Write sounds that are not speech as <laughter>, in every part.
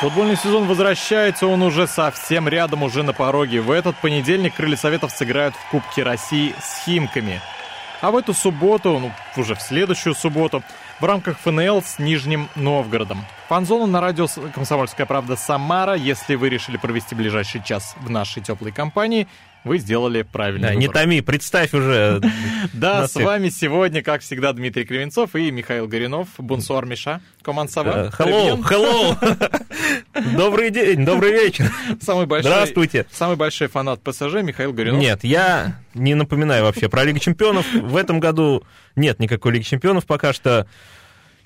Футбольный сезон возвращается, он уже совсем рядом, уже на пороге. В этот понедельник крылья Советов сыграют в Кубке России с Химками. А в эту субботу, ну, уже в следующую субботу, в рамках ФНЛ с Нижним Новгородом. Фанзона на радио «Комсомольская правда» Самара. Если вы решили провести ближайший час в нашей теплой компании, вы сделали правильный Да, выбор. не томи, представь уже. <laughs> Да, с вами сегодня, как всегда, Дмитрий Кривенцов и Михаил Горинов. Бонсуар Миша. Команд Сава. Э, Hello, hello. <laughs> Добрый день, добрый вечер. Самый большой, Здравствуйте. Самый большой фанат ПСЖ Михаил Горинов. Нет, я не напоминаю вообще про Лигу Чемпионов. В этом году нет никакой Лиги Чемпионов пока что.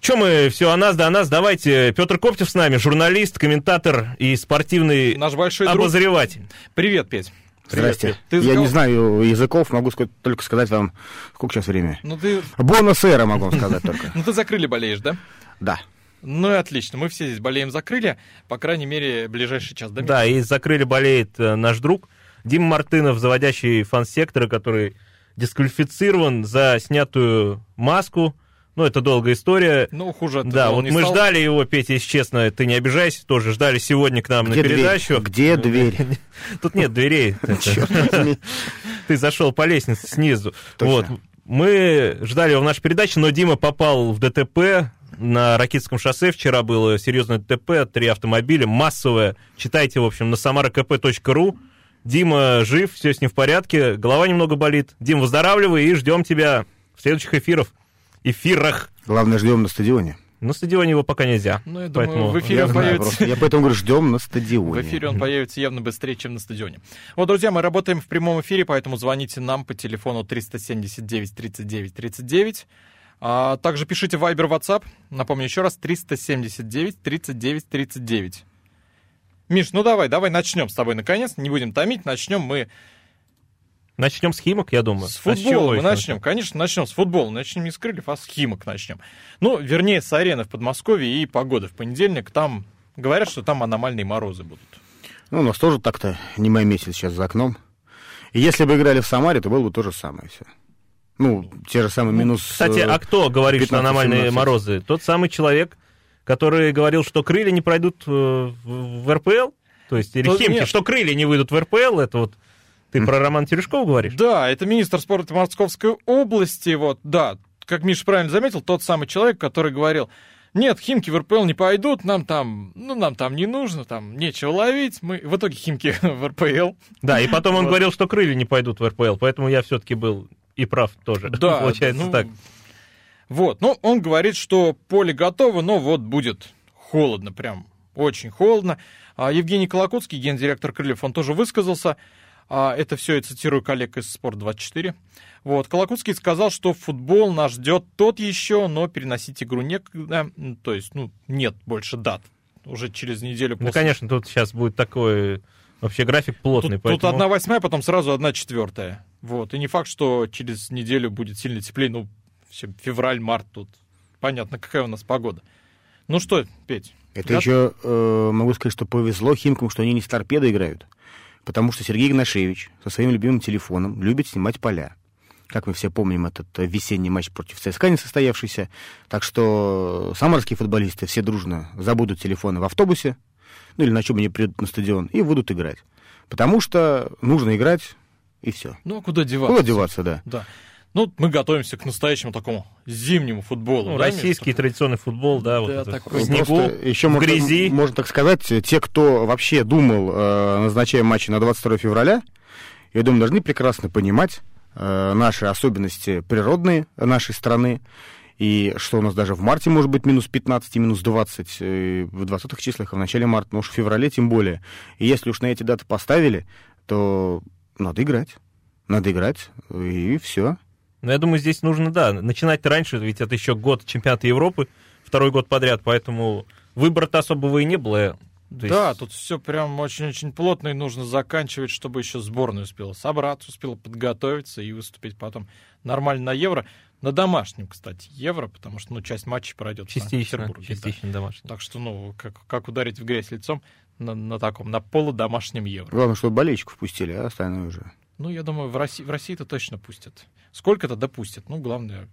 Че мы все о нас, да о нас, давайте. Петр Коптев с нами, журналист, комментатор и спортивный Наш большой друг. обозреватель. Привет, Петь. Здрасте. Ты Я не знаю языков, могу сказать- только сказать вам, сколько сейчас время. Ну ты, Бонус-эра могу вам сказать только. ну ты закрыли болеешь, да? Да. Ну и отлично. Мы все здесь болеем закрыли. По крайней мере, ближайший час. Да? Да, и закрыли болеет э, наш друг Дима Мартынов, заводящий фан-сектора, который дисквалифицирован за снятую маску. Ну, это долгая история. Ну, хуже от Да, вот не мы стал. ждали его, Петя, если честно, ты не обижайся, тоже ждали сегодня к нам Где на передачу. дверь? Где дверь? <laughs> Тут нет дверей. <laughs> <laughs> Ты зашел по лестнице снизу. Вот. Мы ждали его в нашей передаче, но Дима попал в ДТП на Ракитском шоссе. Вчера было серьезное ДТП, три автомобиля, массовое. Читайте, в общем, на samarakp.ru. Дима жив, все с ним в порядке, голова немного болит. Дим, выздоравливай и ждем тебя в следующих эфирах. Эфирах. Главное, ждем на стадионе. На стадионе его пока нельзя. Ну, я думаю, Поэтому- в эфире Я он знаю появится. просто. Я поэтому говорю, ждем на В стадионе. эфире он появится явно быстрее, чем на стадионе. Вот, друзья, мы работаем в прямом эфире, поэтому звоните нам по телефону 379 39 39. А также пишите в Viber, WhatsApp. Напомню еще раз, 379 39 39. Миш, ну давай, давай начнем с тобой наконец. Не будем томить, начнем мы Начнем с Химок, я думаю. с А с футбола. Мы начнем, конечно, начнем с футбола. Начнем не с крыльев, а с Химок начнем. Ну, вернее, с арены в Подмосковье и погоды в понедельник. Там говорят, что там аномальные морозы будут. Ну, у нас тоже так-то не май месяц сейчас за окном. И если бы играли в Самаре, то было бы то же самое все. Ну, те же самые минус... Кстати, э, а кто говорит, что 15-17? аномальные морозы? Тот самый человек, который говорил, что крылья не пройдут э, в в РПЛ? То есть, или То Химки, нет. что крылья не выйдут в РПЛ? Это вот ты про Романа Терешкова говоришь? Да, это министр спорта Московской области. Вот, да, как Миша правильно заметил, тот самый человек, который говорил, нет, Химки в РПЛ не пойдут, нам там, ну, нам там не нужно, там нечего ловить. Мы... В итоге Химки <laughs> в РПЛ. Да, и потом он Вот. говорил, что крылья не пойдут в РПЛ, поэтому я все-таки был и прав тоже. Да, <laughs> Получается ну, так. Вот, ну, он говорит, что поле готово, но вот будет холодно, прям очень холодно. А Евгений Колокутский, гендиректор Крыльев, он тоже высказался. А, это все я цитирую коллег из Спорт24. Вот, Колокутский сказал, что футбол нас ждет тот еще, но переносить игру некогда. М, То есть, ну, нет больше дат. Уже через неделю Ну, после конечно, тут сейчас будет такой вообще график плотный. Тут, тут поэтому- одна восьмая, потом сразу одна четвертая. Вот. И не факт, что через неделю будет сильно теплее. Ну, все, февраль, март тут. Понятно, какая у нас погода. Ну что, Петь? Это да? еще э, могу сказать, что повезло Химкам, что они не с торпедой играют. Потому что Сергей Игнашевич со своим любимым телефоном любит снимать поля. Как мы все помним, этот э, весенний матч против ЦСКА не состоявшийся. Так что самарские футболисты все дружно забудут телефоны в автобусе, ну или на чем они придут на стадион, и будут играть. Потому что нужно играть, и все. Ну, а куда деваться? Куда деваться, да. Да. Ну, мы готовимся к настоящему такому зимнему футболу. Ну, да, российский Миш? традиционный футбол, да, вот Да, это такой. в снегу, Просто еще в можно, грязи. можно так сказать, те, кто вообще думал, э, назначая матчи на 22 февраля, я думаю, должны прекрасно понимать э, наши особенности природные нашей страны, и что у нас даже в марте может быть минус 15 и минус 20 э, в 20-х числах, а в начале марта, но уж в феврале тем более. И если уж на эти даты поставили, то надо играть. Надо играть, и все. Но я думаю, здесь нужно, да, начинать раньше, ведь это еще год чемпионата Европы, второй год подряд, поэтому выбора-то особого и не было. То да, есть- тут все прям очень-очень плотно, и нужно заканчивать, чтобы еще сборная успела собраться, успела подготовиться и выступить потом нормально на Евро. На домашнем, кстати, Евро, потому что ну, часть матчей пройдет в Частично, Санкт-Петербурге. да. частично домашний. Так что, ну, как, как ударить в грязь лицом на, на таком, на полудомашнем Евро. Главное, чтобы болельщиков пустили, а остальное уже. Ну, я думаю, в России, в России-то точно пустят. Сколько-то допустят. Ну, главное,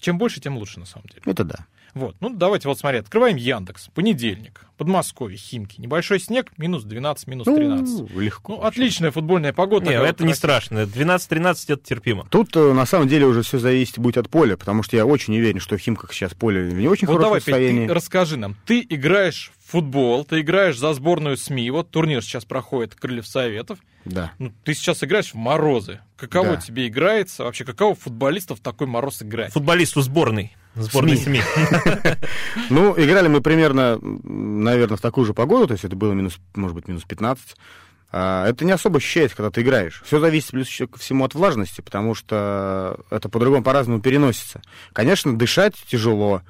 чем больше, тем лучше, на самом деле. Это да. Вот, ну давайте вот смотри, открываем Яндекс. Понедельник, Подмосковье, Химки. Небольшой снег, минус 12, минус 13. Ну, легко. Ну, отличная футбольная погода. Не, такая это вот не страшно. 12-13 это терпимо. Тут э, на самом деле уже все зависит будет от поля, потому что я очень уверен, что в Химках сейчас поле в не очень Вот хорошем давай, Петь, состоянии. ты расскажи нам. Ты играешь в футбол, ты играешь за сборную СМИ. Вот турнир сейчас проходит Крыльев Советов. Да. Ну, ты сейчас играешь в морозы. Каково Да. тебе играется? Вообще, каково футболистов в такой мороз играть? Футболисту сборной. Сборной СМИ. <laughs> Ну, играли мы примерно, наверное, в такую же погоду, то есть это было минус, может быть, минус 15. А, Это не особо ощущается, когда ты играешь. Все зависит плюс еще ко всему от влажности, потому что это по-другому, по-разному переносится. Конечно, дышать тяжело,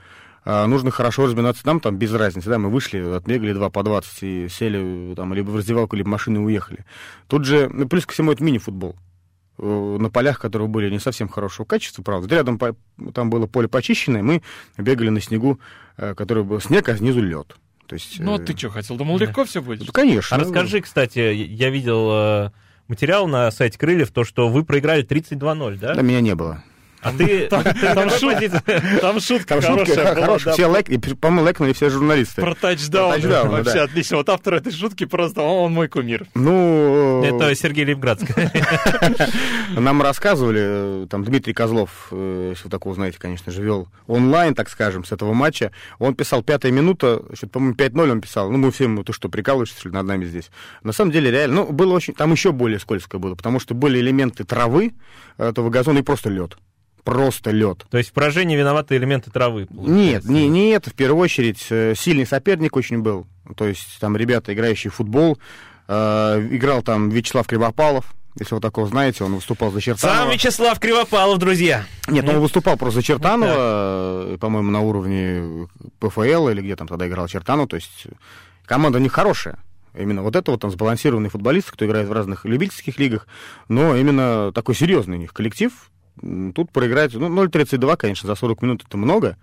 а, нужно хорошо разминаться. Нам там без разницы, да, мы вышли, отбегали 2 по 20 и сели там либо в раздевалку, либо в машину и уехали. Тут же, ну, плюс ко всему, это мини-футбол э, на полях, которые были не совсем хорошего качества, правда. Рядом по- там было поле почищенное, мы бегали на снегу, э, который был снег, а снизу лед. То есть, Ну, а ты что, хотел? Думал, легко все будет? ну, конечно. А расскажи, кстати, я видел материал на сайте Крыльев, то, что вы проиграли 32-0, да? Да, меня не было. А ты... Там шутка, там шутка Там шутка хорошая была, хорошая. да, Все лайк, и, по-моему, лайкнули все журналисты. Про тачдаун. Про тачдаун, Вообще да. отлично. Вот автор этой шутки просто, он мой кумир. Ну, Это Сергей Левградский. <laughs> нам рассказывали, э, там Дмитрий Козлов, э, если вы такого знаете, конечно же, вел онлайн, так скажем, с этого матча. Он писал пятая минута, по-моему, 5-0 он писал. Ну, мы все ему, ты что, прикалываешься, что ли, над нами здесь? На самом деле, реально, ну, было очень, там еще более скользко было, потому что были элементы травы, этого газона и просто лед. Просто лед. То есть в поражении виноваты элементы травы. Нет, получается. не, не это, в первую очередь, э, сильный соперник очень был. То есть там ребята, играющие в футбол. Э, играл там Вячеслав Кривопалов, если вы такого знаете, он выступал за Чертанова. Сам Вячеслав Кривопалов, друзья. Нет, он выступал просто за Чертанова, э, по-моему, на уровне ПФЛ или где там тогда играл Чертанов. То есть команда у них хорошая. Именно вот это вот там сбалансированный футболист, кто играет в разных любительских лигах, но именно такой серьезный у них коллектив. Тут проиграть, ну, 0.32, конечно, за 40 минут это много.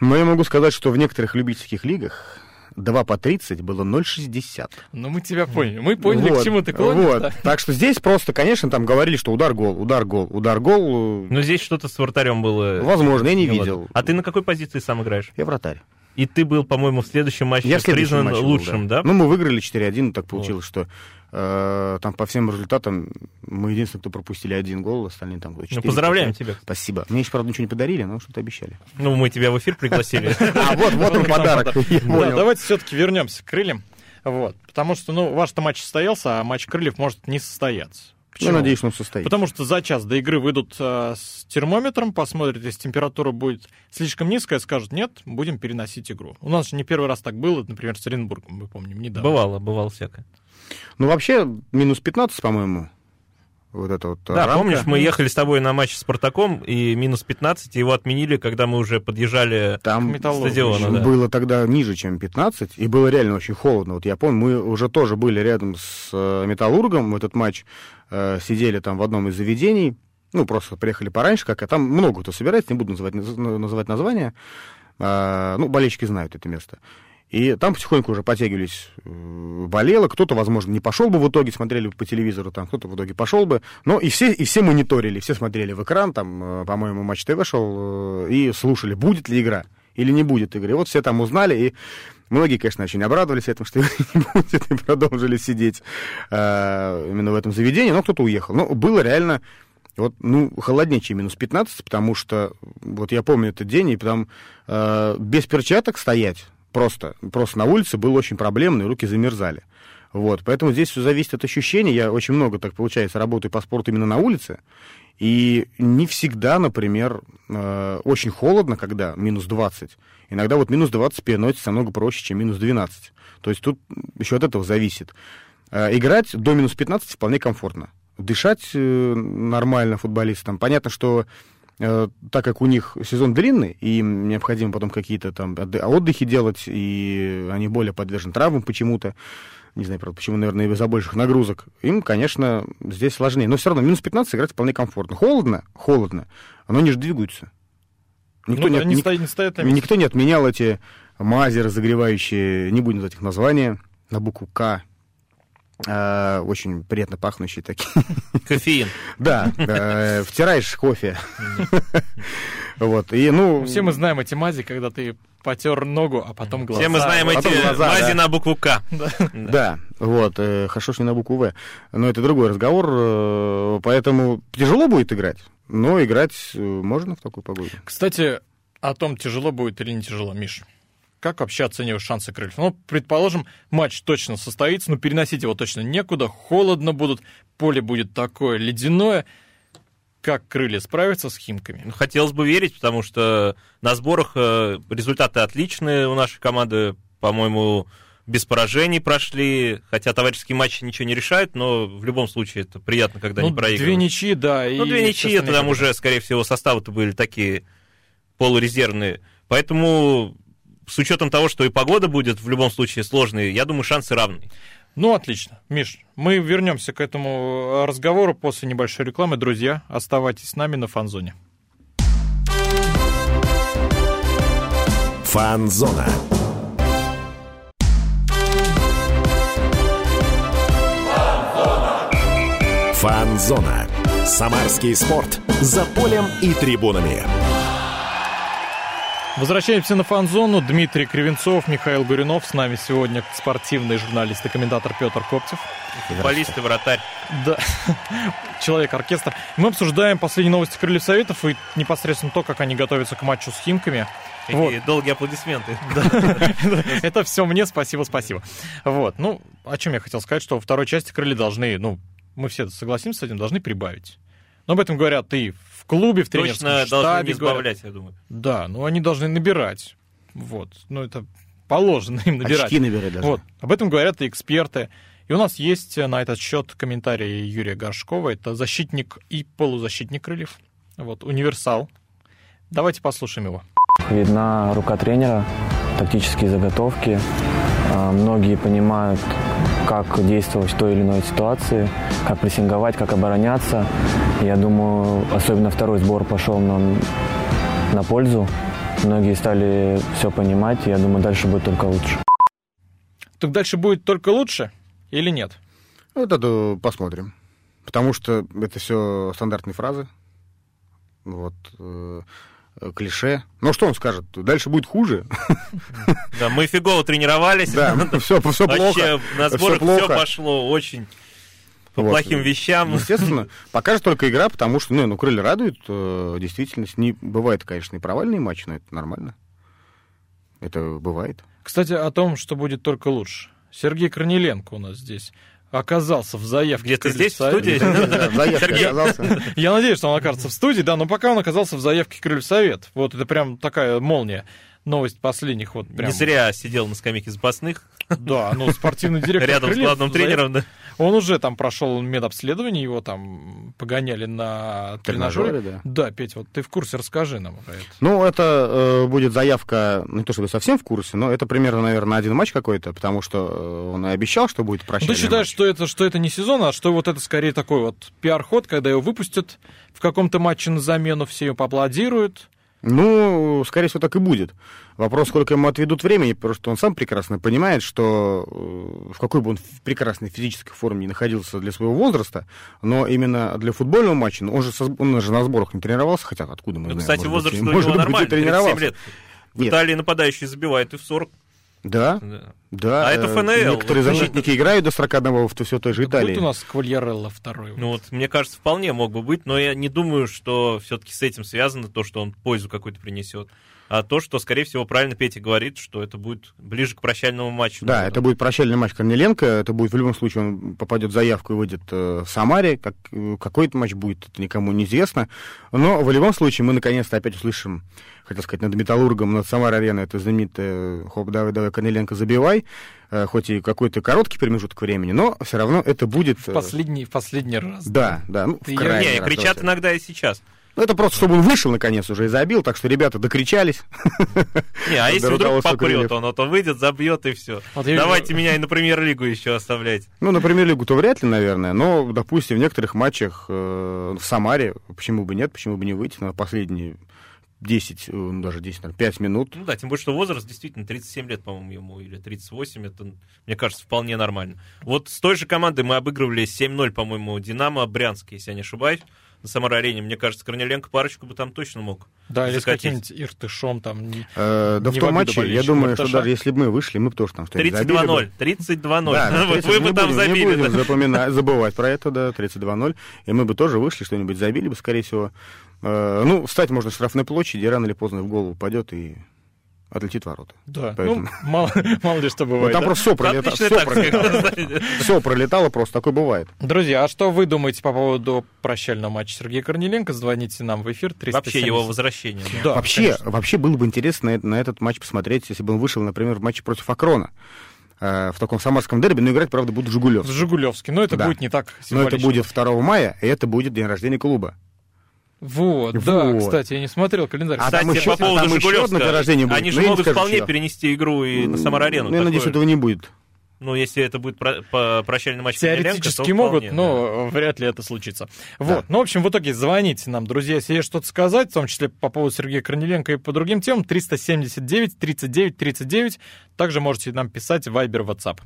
Но я могу сказать, что в некоторых любительских лигах 2 по 30 было 0,60. Ну, мы тебя поняли. Мы поняли, Вот, к чему ты клонишь. вот. да. Так что здесь просто, конечно, там говорили, что удар-гол, удар-гол, удар-гол. Ну, здесь что-то с вратарем было. Возможно, я не видел. А ты на какой позиции сам играешь? Я вратарь. И ты был, по-моему, в следующем матче Я в следующем признан матче был, лучшим, да? Ну, мы выиграли 4-1, так получилось, что э, там по всем результатам мы единственные, кто пропустили один гол, остальные там Ну, 4. поздравляем тебя. Спасибо. Мне еще, правда, ничего не подарили, но что-то обещали. Ну, мы тебя в эфир пригласили. <laughs> А, вот, вот он подарок. <laughs> Да, понял. давайте все-таки вернемся к крыльям. Вот. Потому что, ну, ваш-то матч состоялся, а матч крыльев может не состояться. Почему? надеюсь, он состоится. Потому что за час до игры выйдут э, с термометром, посмотрят, если температура будет слишком низкая, скажут, нет, будем переносить игру. У нас же не первый раз так было, например, с Оренбургом, мы помним, недавно. Бывало, бывало всякое. Ну, вообще, минус 15, по-моему, вот это вот Да, рамка. помнишь, мы ехали с тобой на матч с Спартаком, и минус 15, его отменили, когда мы уже подъезжали Там к стадиона, да. было тогда ниже, чем 15, и было реально очень холодно. Вот я помню, мы уже тоже были рядом с э, Металлургом в этот матч, э, сидели там в одном из заведений, ну, просто приехали пораньше, как, а там много кто собирается, не буду называть, наз- называть название, А, ну, болельщики знают это место. И там потихоньку уже потягивались, э, болело, кто-то, возможно, не пошел бы в итоге, смотрели по телевизору, там кто-то в итоге пошел бы, но и все, и все мониторили, все смотрели в экран, там, э, по-моему, Матч ТВ шел, э, и слушали, будет ли игра или не будет игры. Вот все там узнали, и многие, конечно, очень обрадовались этому, что <laughs> не будет, и продолжили сидеть э, именно в этом заведении, но кто-то уехал. Но было реально вот, ну, холоднее, чем минус 15, потому что, вот я помню этот день, и там э, без перчаток стоять просто, просто на улице было очень проблемно, и руки замерзали. Вот, поэтому здесь все зависит от ощущений. Я очень много, так получается, работаю по спорту именно на улице. И не всегда, например, э, очень холодно, когда минус 20. Иногда вот минус 20 переносится намного проще, чем минус 12. То есть тут еще от этого зависит. Э, играть до минус 15 вполне комфортно. Дышать э, нормально футболистам. Понятно, что так как у них сезон длинный, и им необходимо потом какие-то там отдыхи делать, и они более подвержены травмам почему-то, не знаю, правда, почему, наверное, из-за больших нагрузок, им, конечно, здесь сложнее. Но все равно минус 15 играть вполне комфортно. Холодно? Холодно. Но они же двигаются. Никто, Ну не, да, не ни- стоит- не стоят на месте. никто не отменял эти мази разогревающие, не будем называть их названия, на букву К. А, очень приятно пахнущие такие. Кофеин. <laughs> Да, э, втираешь кофе. Вот, и ну... Все мы знаем эти мази, когда ты потер ногу, а потом глаза. Все мы знаем а эти глаза, мази да. на букву К. Да, вот, э, хорошо, что не на букву В. Но это другой разговор, э, поэтому тяжело будет играть, но играть э, можно в такую погоду. Кстати, о том, тяжело будет или не тяжело, Миш. Как вообще оцениваешь шансы крыльев? Ну, предположим, матч точно состоится, но переносить его точно некуда, холодно будут, поле будет такое ледяное. Как крылья справятся с химками? Ну, Хотелось бы верить, потому что на сборах э, результаты отличные у нашей команды, по-моему, без поражений прошли, хотя товарищеские матчи ничего не решают, но в любом случае это приятно, когда ну, не проигрывают. две ничьи, да. Ну, и, две ничьи, это там уже, скорее всего, составы-то были такие полурезервные. Поэтому, с учетом того, что и погода будет в любом случае сложной, я думаю, шансы равны. Ну, отлично. Миш, мы вернемся к этому э, разговору после небольшой рекламы. Друзья, оставайтесь с нами на фанзоне. Фанзона. Фанзона. Самарский спорт. За полем и трибунами. Возвращаемся на фан-зону. Дмитрий Кривенцов, Михаил Гуринов. С нами сегодня спортивный журналист и комментатор Петр Коптев. Футболист и вратарь. Да, человек-оркестр. Мы обсуждаем последние новости Крыльев Советов и непосредственно то, как они готовятся к матчу с Химками. Вот. Какие долгие аплодисменты. <laughs> Это все мне, спасибо, спасибо. Вот, ну, о чем я хотел сказать, что во второй части крылья должны, ну, мы все согласимся с этим, должны прибавить. Но об этом говорят и в клубе, в тренерском Точно должны штабе. не говорят. сбавлять, я думаю. Да, ну они должны набирать. Вот, ну это положено им набирать. Очки набирать даже. Вот, об этом говорят и эксперты. И у нас есть э, на этот счет комментарий Юрия Горшкова. Это защитник и полузащитник крыльев. Вот, универсал. Давайте послушаем его. Видна рука тренера, тактические заготовки. А, Многие понимают, как действовать в той или иной ситуации, как прессинговать, как обороняться. Я думаю, особенно второй сбор пошел нам на пользу. Многие стали все понимать, и я думаю, дальше будет только лучше. Так дальше будет только лучше или нет? Вот это посмотрим. Потому что это все стандартные фразы. Вот. Э, клише. Ну, что он скажет? Дальше будет хуже. Да, мы фигово тренировались. Да, <laughs> все, все плохо. Вообще на сборах все плохо. пошло очень по Вот. плохим вещам. Естественно, покажет только игра, потому что, ну, ну крылья радуют, э, действительность. Не, бывает, конечно, и провальные матчи, но это нормально. Это бывает. Кстати, о том, что будет только лучше. Сергей Корнеленко у нас здесь оказался в заявке. Где-то здесь, в студии? Да, в заявке Сергей. оказался. Я надеюсь, что он окажется в студии, да, но пока он оказался в заявке Крыльев Совет. Вот это прям такая молния. Новость последних вот прям. Не зря сидел на скамейке запасных, Да, ну, спортивный директор рядом с Крыльев главным в заявке. тренером. да. Он уже там прошел медобследование, его там погоняли на тренажере. Тренажеры, да. Да, Петя, вот ты в курсе, расскажи нам про это. Ну, это э, будет заявка, не то чтобы совсем в курсе, но это примерно, наверное, один матч какой-то, потому что э, он и обещал, что будет Ну, прощальный ты считаешь, матч. что это, что это не сезон, а что вот это скорее такой вот пиар-ход, когда его выпустят в каком-то матче на замену, все ему поаплодируют. Ну, скорее всего, так и будет. Вопрос, сколько ему отведут времени, потому что он сам прекрасно понимает, что э, в какой бы он в прекрасной физической форме не находился для своего возраста, но именно для футбольного матча, ну, он же, со- он же на сборах не тренировался, хотя откуда мы Ну, знаем. Кстати, может возраст быть, у может него быть, и нормальный, 37 тренировался. лет. В Нет. Италии нападающие забивают и в 40. Да, Да. да. А это э, ФНЛ. Некоторые защитники играют до 41 в все той же Италии. будет у нас Квальярелло второй. Ну вот, мне кажется, вполне мог бы быть, но я не думаю, что все-таки с этим связано то, что он пользу какую-то принесет. А то, что, скорее всего, правильно Петя говорит, что это будет ближе к прощальному матчу. Да, наверное. это будет прощальный матч Корнеленко. Это будет в любом случае, он попадет в заявку и выйдет э, в Самаре. Как, э, какой это матч будет, это никому не известно. Но в любом случае мы наконец-то опять услышим, хотел сказать, над Металлургом, над Самар-ареной, это знаменитое «Хоп, давай, давай, Корнеленко, забивай». Э, хоть и какой-то короткий промежуток времени, но все равно это будет... В э, последний, в последний раз. Да, да. Ну, в крайний Не, раз, кричат давайте. иногда и сейчас. Ну, это просто, чтобы он вышел, наконец, уже и забил, так что ребята докричались. Не, а <laughs> если вдруг попрет он, а то выйдет, забьет и все. Вот Давайте меня и на премьер-лигу еще оставлять. Ну, на премьер-лигу-то вряд ли, наверное, но, допустим, в некоторых матчах э, в Самаре, почему бы нет, почему бы не выйти на последние 10, э, ну, даже 10, наверное, 5 минут. Ну да, тем более, что возраст действительно 37 лет, по-моему, ему, или 38, это, мне кажется, вполне нормально. Вот с той же командой мы обыгрывали 7-0, по-моему, Динамо Брянск, если я не ошибаюсь, на Самар-арене. Мне кажется, Корнеленко парочку бы там точно мог. Да, или с закатить. каким-нибудь Иртышом там. не- Э, да Не в том матче, я думаю, что даже если бы мы вышли, мы бы тоже там что-нибудь забили бы. 32-0, 32-0. Да, да, <laughs> Вот 30 вы бы там забили. Не будем да. запоминать, забывать про это, да, 32-0. И мы бы тоже вышли, что-нибудь забили бы, скорее всего. Э, ну, встать можно в штрафной площади, и рано или поздно в голову упадет и отлетит ворота. Да, Поэтому- ну, мало, <laughs> мало ли что Ну, бывает. там да? просто все пролетало. Отличная Все тактика. <laughs> все пролетало просто, такое бывает. Друзья, а что вы думаете по поводу прощального матча Сергея Корниленко? Звоните нам в эфир 370. Вообще его возвращение. Да, вообще, конечно. вообще было бы интересно на, на этот матч посмотреть, если бы он вышел, например, в матче против Акрона. э, в таком самарском дерби, но играть, правда, будут в В Жигулевске. Жигулевске. Но это Да. будет не так Но это будет 2 мая, и это будет день рождения клуба. Вот, да, Вот. кстати, я не смотрел календарь. А там Кстати, еще- по поводу там еще одно день рождения будет, они же не могут скажу, вполне чье. перенести игру и на Самар-арену. Ну, я надеюсь, этого не будет. Ну, если это будет про- по- прощальный матч Теоретически могут, вполне, но вряд ли это случится. Вот. Да. Ну, в общем, в итоге звоните нам, друзья, если есть что-то сказать, в том числе по поводу Сергея Корниленко и по другим темам, 379 39 39. Также можете нам писать в Viber, WhatsApp.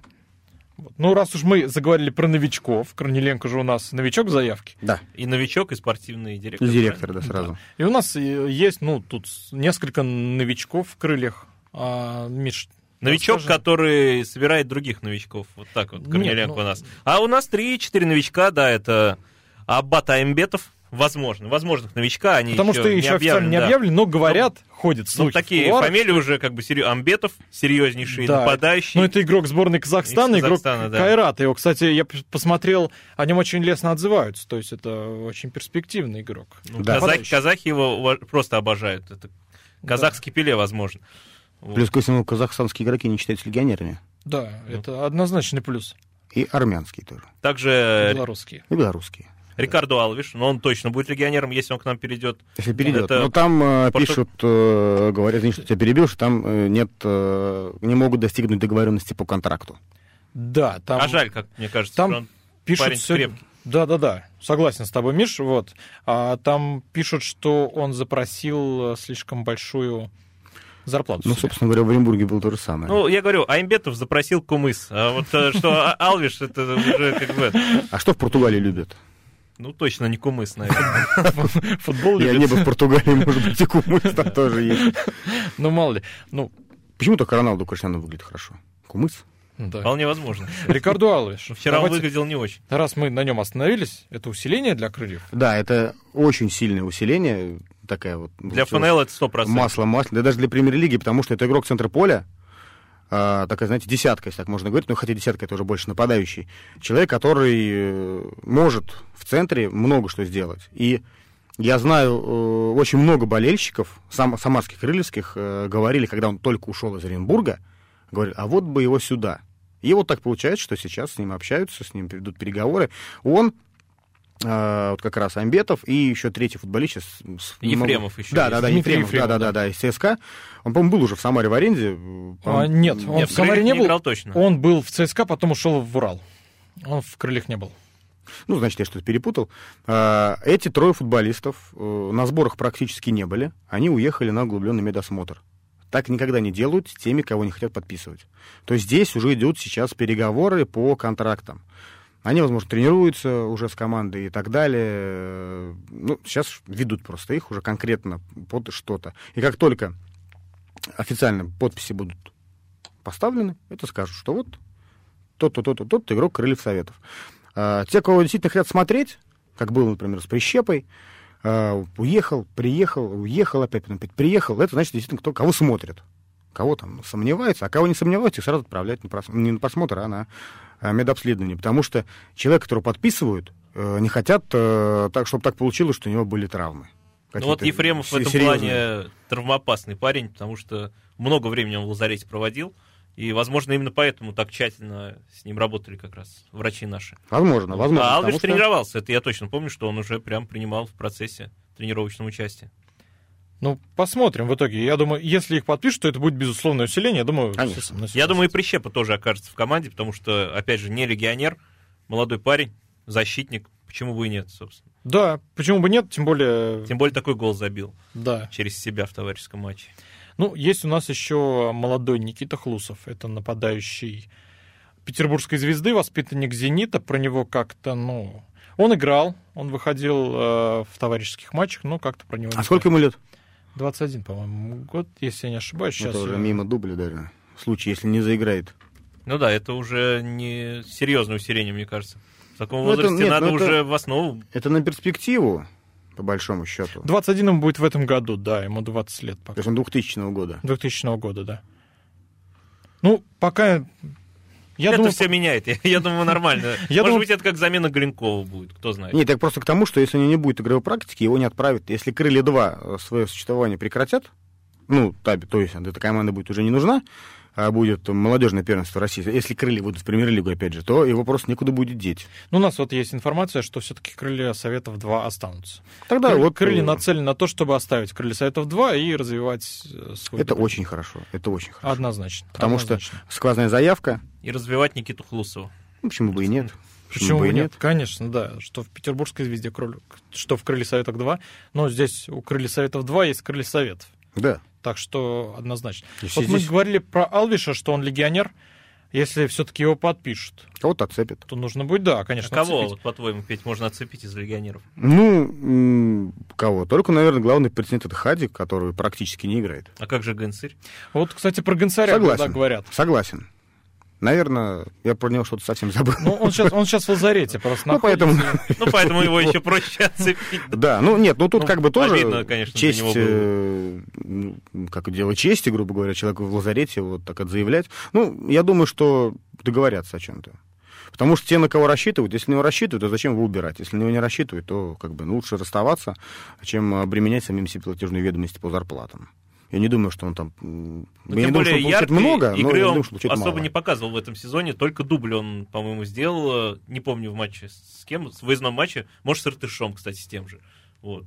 Вот. Ну, раз уж мы заговорили про новичков, Корниленко же у нас новичок в заявке. Да, да. И новичок, и спортивный директор. директор, да, сразу. И у нас э, есть, ну, тут несколько новичков в крыльях. А, Миш, Новичок, расскажи. который собирает других новичков. Вот так вот, Корнеленко Нет, ну- у нас. А у нас 3-4 новичка, да, это Аббат Аймбетов, возможно, возможных новичка, они Потому еще что не еще официально не да. объявлен, но говорят, ходят Ну, слухи. в такие кулуарах, фамилии уже как бы серьез... Амбетов, серьезнейший Да. нападающий. Ну, это игрок сборной Казахстана, Из игрок Казахстана, да. Кайрата. Его, кстати, я посмотрел, о нем очень лестно отзываются. То есть это очень перспективный игрок. Ну, Да. казахи, казахи его просто обожают. Это казахский пеле, возможно. Вот. Плюс ко всему, казахстанские игроки не считаются легионерами. Да, Ну. это однозначный плюс. И армянские тоже. Также Белорусские. И белорусские. Рикардо Алвиш, но он точно будет легионером, если он к нам перейдет. Если перейдет. Это Но там э, Порту- пишут, э, говорят, извини, что тебя перебил, что там э, нет, э, не могут достигнуть договоренности по контракту. Да, там а жаль, как мне кажется, там что он пишут парень всё- крепкий. Да, да, да. Согласен с тобой, Миш. Вот. А, там пишут, что он запросил э, слишком большую зарплату. Ну, себе. собственно говоря, в Оренбурге было то же самое. Ну, я говорю, Аймбетов запросил кумыс. А вот э, что <laughs> А- Алвиш, это уже как бы... А что в Португалии любят? Ну, точно не кумыс, наверное. <laughs> Футбол Я не был в Португалии, может быть, и кумыс там тоже есть. <laughs> Ну, мало ли. Ну, Почему только Роналду Криштиану выглядит хорошо? Кумыс? да. Вполне возможно. Рикардо Алвиш. Вчера он выглядел не очень. Раз мы на нем остановились, это усиление для крыльев. Да, это очень сильное усиление. Такая вот... Для ФНЛ это 100%. Масло, масло. Да даже для премьер-лиги, потому что это игрок центра поля. А, такая, знаете, десятка, если так можно говорить, ну, хотя десятка это уже больше нападающий. Человек, который э, может в центре много что сделать. И я знаю, э, очень много болельщиков, сам, самарских, крыльевских, э, говорили, когда он только ушел из Оренбурга, говорили, а вот бы его сюда. И вот так получается, что сейчас с ним общаются, с ним ведут переговоры. Он вот как раз Амбетов и еще третий футболист. сейчас с- Ефремов еще Да, есть. да, да, Ефремов, Ефремов, да, да, да, да, из ЦСКА. Он, по-моему, был уже в Самаре в аренде. э, А, нет, он Нет, в Самаре Крыльев не был. играл точно. Он был в ЦСКА, потом ушел в Урал. Он в крыльях не был. Ну, значит, я что-то перепутал. А, Эти трое футболистов э, на сборах практически не были. Они уехали на углубленный медосмотр. Так никогда не делают с теми, кого не хотят подписывать. То есть здесь уже идут сейчас переговоры по контрактам. Они, возможно, тренируются уже с командой и так далее. Ну, сейчас ведут просто их уже конкретно под что-то. И как только официально подписи будут поставлены, это скажут, что вот тот-то, тот-то, тот игрок Крыльев Советов. А, те, кого действительно хотят смотреть, как было, например, с Прищепой, а, уехал, приехал, уехал, опять, опять приехал, это значит действительно кто, кого смотрит. Кого там сомневается, а кого не сомневается, их сразу отправлять на прос- не на просмотр, а на а, медобследование. Потому что человек, которого подписывают, э, не хотят, э, так, чтобы так получилось, что у него были травмы. Ну вот Ефремов в этом серьезные. плане травмоопасный парень, потому что много времени он в лазарете проводил. И, возможно, именно поэтому так тщательно с ним работали как раз врачи наши. Возможно, возможно. а Алвиш что- тренировался, это я точно помню, что он уже прям принимал в процессе тренировочном участии. Ну, посмотрим в итоге. Я думаю, если их подпишут, то это будет безусловное усиление. Я думаю, Конечно. Я думаю, и. Прищепа тоже окажется в команде, потому что, опять же, не легионер, молодой парень, защитник, почему бы и нет, собственно. Да, почему бы нет, тем более, Тем более такой гол забил да. через себя в товарищеском матче. Ну, есть у нас еще молодой Никита Хлусов. Это нападающий петербургской звезды, воспитанник «Зенита». Про него как-то, ну... Он играл, он выходил э, в товарищеских матчах, но как-то про него... А не сколько ему лет? Знаю. 21, по-моему, год, если я не ошибаюсь. Сейчас Это уже я- мимо дубля даже. В случае, если не заиграет. Ну да, это уже не серьезное усиление, мне кажется. В таком Ну, это- возрасте нет, надо ну, это- уже в основу. Это на перспективу, по большому счету. 21 ему будет в этом году, да, ему 20 лет То пока. есть он 2000 года. 2000 года, да. Ну, пока... Я это думаю, все меняет. <laughs> Я, я думаю, нормально. <laughs> Я Может думаю- быть, это как замена Гринкова будет, кто знает. Нет, так просто к тому, что если у него не будет игровой практики, его не отправят. Если крылья 2 свое существование прекратят, ну, таби, то есть эта команда будет уже не нужна, будет молодежное первенство России. Если крылья будут в премьер-лигу, опять же, то его просто некуда будет деть. ну, у нас вот есть информация, что все-таки крылья Советов 2 останутся. Тогда Крылья- вот крылья э, нацелены на то, чтобы оставить крылья Советов 2 и развивать э, свой это дебют. очень хорошо. Это очень хорошо. Однозначно. Потому однозначно. что сквозная заявка, И развивать Никиту Хлусова. ну, почему бы и нет. Почему бы нет? Конечно, да. Что в Петербургской звезде, кролик, что в Крылья Советов 2. Но здесь у Крылья Советов 2 есть Крылья Советов. Да. Так что однозначно. Если Вот мы здесь говорили про Алвиша, что он легионер. Если все-таки его подпишут, кого-то отцепят. то нужно будет, да, А конечно, кого, отцепить. вот, по-твоему, Петь, можно отцепить из легионеров? Ну, кого? Только, наверное, главный претендент это Хадик, который практически не играет. А как же Генцирь? Вот, кстати, про Гонцаря Согласен. когда говорят. Согласен. Наверное, я про него что-то совсем забыл. Ну, он сейчас, он сейчас в лазарете просто Ну, поэтому... находится. <laughs> Ну, поэтому его еще проще отцепить. Да, ну нет, ну тут Ну, как бы тоже обидно, конечно, честь, э, ну, как дело чести, грубо говоря, человеку в лазарете вот так отзаявлять. Ну, я думаю, что договорятся о чем-то. Потому что те, на кого рассчитывают, если на него рассчитывают, то зачем его убирать? Если на него не рассчитывают, то как бы ну, лучше расставаться, чем обременять самим себе платежные ведомости по зарплатам. Я не думаю, что он там... Ну, я не тем думаю, что более он много, но я игры не он думаю, что получит особо мало. не показывал в этом сезоне, только дубль он, по-моему, сделал, э, не помню в матче с кем, в выездном матче, может, с Иртышом, кстати, с тем же. Вот.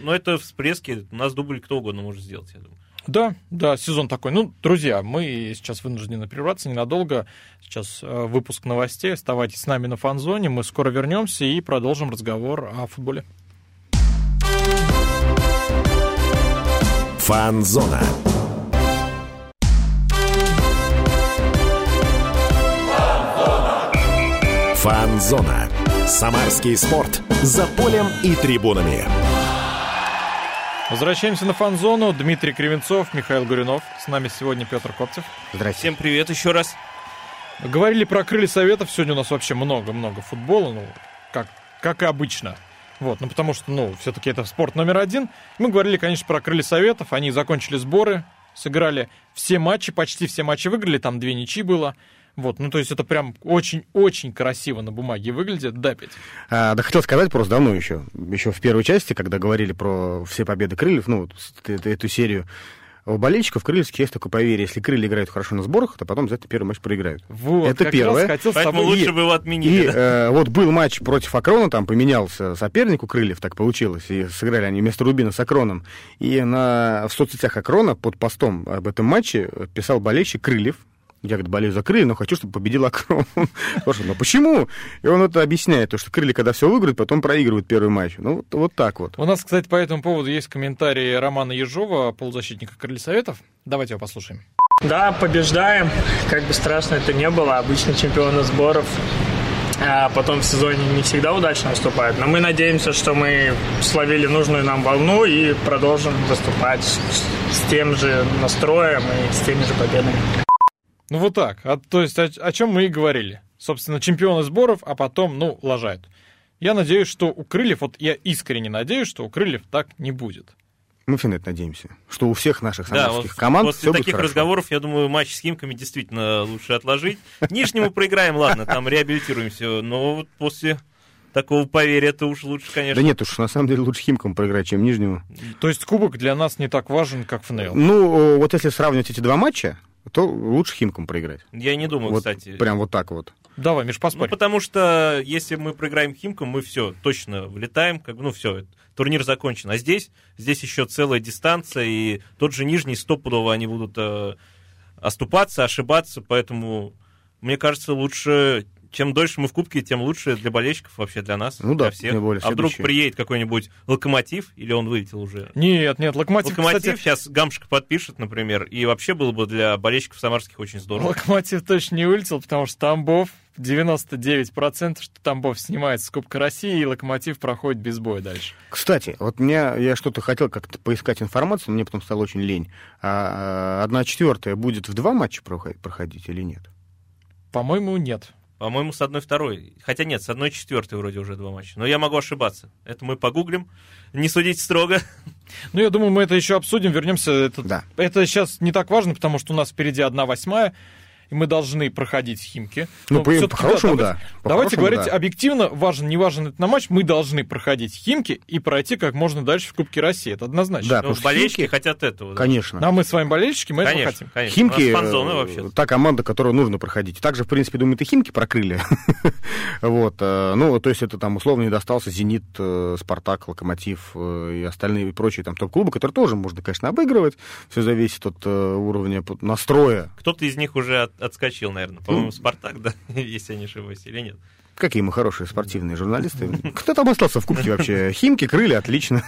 Но это в всплеске, у нас дубль кто угодно может сделать, я думаю. Да, да, сезон такой. Ну, друзья, мы сейчас вынуждены прерваться ненадолго. Сейчас э, выпуск новостей. Оставайтесь с нами на фанзоне. Мы скоро вернемся и продолжим разговор о футболе. Фанзона. Фанзона. Самарский спорт. За полем и трибунами. Возвращаемся на фан-зону. Дмитрий Кривенцов, Михаил Горюнов. С нами сегодня Петр Коптев. Здрасте. Всем привет еще раз. Говорили про крылья советов. Сегодня у нас вообще много-много футбола. Ну, как, как и обычно. Вот, ну потому что, ну, все-таки это спорт номер один. Мы говорили, конечно, про крылья советов. Они закончили сборы, сыграли все матчи, почти все матчи выиграли, там две ничьи было. Вот, ну то есть это прям очень-очень красиво на бумаге выглядит. Да, Петь? А, да хотел сказать просто давно еще, еще в первой части, когда говорили про все победы крыльев, ну, вот эту, эту серию, у болельщиков крыльевских есть такое поверье, если крылья играют хорошо на сборах, то потом обязательно первый матч проиграют. Вот, Это как первое. раз хотел с Поэтому тобой... лучше бы его отменили. И да. э, вот был матч против Акрона, там поменялся соперник у Крыльев, так получилось, и сыграли они вместо Рубина с Акроном. И на, в соцсетях Акрона под постом об этом матче писал болельщик Крыльев, я, говорит, болею за крылья, но хочу, чтобы победил Акрон. Слушай, <laughs> ну почему? И он это объясняет, то, что крылья, когда все выиграют, потом проигрывают первый матч. Ну, вот, вот так вот. У нас, кстати, по этому поводу есть комментарий Романа Ежова, полузащитника Крылья Советов. Давайте его послушаем. Да, побеждаем. Как бы страшно это не было. Обычно чемпионы сборов а потом в сезоне не всегда удачно выступают. Но мы надеемся, что мы словили нужную нам волну и продолжим выступать с тем же настроем и с теми же победами. Ну вот так. А, то есть о, о чем мы и говорили. Собственно, чемпионы сборов, а потом, ну, лажают. Я надеюсь, что у Крыльев, вот я искренне надеюсь, что у Крыльев так не будет. Мы все на это надеемся. Что у всех наших Да, самарских вот команд после все будет таких хорошо. разговоров, я думаю, матч с Химками действительно лучше отложить. Нижнему проиграем, ладно, там реабилитируемся, но вот после такого поверья это уж лучше, конечно. Да нет уж, на самом деле лучше Химкам проиграть, чем Нижнему. То есть кубок для нас не так важен, как ФНЛ. Ну, э, вот если сравнивать эти два матча, то лучше Химкам проиграть. Я не думаю, вот кстати. Прям вот так вот. Давай, Миш, Ну, поспорь. потому что если мы проиграем Химкам, мы все, точно вылетаем, как бы, ну, все, турнир закончен. А здесь, здесь еще целая дистанция, и тот же Нижний стопудово они будут э, оступаться, ошибаться, поэтому, мне кажется, лучше, чем дольше мы в Кубке, тем лучше для болельщиков, вообще для нас, Ну да, для всех. тем более а вдруг приедет какой-нибудь Локомотив, или он вылетел уже? Нет, нет, Локомотив, Локомотив кстати, сейчас Гамшик подпишет, например, и вообще было бы для болельщиков самарских очень здорово. Локомотив точно не вылетел, потому что Тамбов 99%, что Тамбов снимается с Кубка России, и Локомотив проходит без боя дальше. Кстати, вот меня, я что-то хотел как-то поискать информацию, но мне потом стало очень лень. А, а, одна четвертая будет в два матча проход- проходить или нет? По-моему, нет. По-моему, с одной второй. Хотя нет, с одной четвертой вроде уже два матча. Но я могу ошибаться. Это мы погуглим. Не судите строго. <laughs> Ну, я думаю, мы это еще обсудим, вернемся. Это, Да. это сейчас не так важно, потому что у нас впереди одна восьмая, и мы должны проходить Химки. Ну, Но по- по-хорошему, давайте, да. Давайте По-хорошему, говорить да. объективно, важен, не важен это на матч, мы должны проходить Химки и пройти как можно дальше в Кубке России. Это однозначно. Да, Ну, потому что болельщики Химки- хотят этого. да. Конечно. А мы с вами болельщики, мы этого Конечно, хотим. конечно. Химки, фан-зона э, вообще. та команда, которую нужно проходить. Также, в принципе, думают, и Химки прокрыли. <laughs> вот, э, ну, то есть это там условно не достался Зенит, э, Спартак, Локомотив и остальные и прочие там топ-клубы, которые тоже можно, конечно, обыгрывать. Все зависит от уровня настроя. Кто-то из них уже от- отскочил, наверное. По-моему, Спартак, да, <laughs> если я не ошибаюсь, или нет. Какие мы хорошие спортивные журналисты. <laughs> Кто там остался в кубке вообще? Химки, крылья, отлично.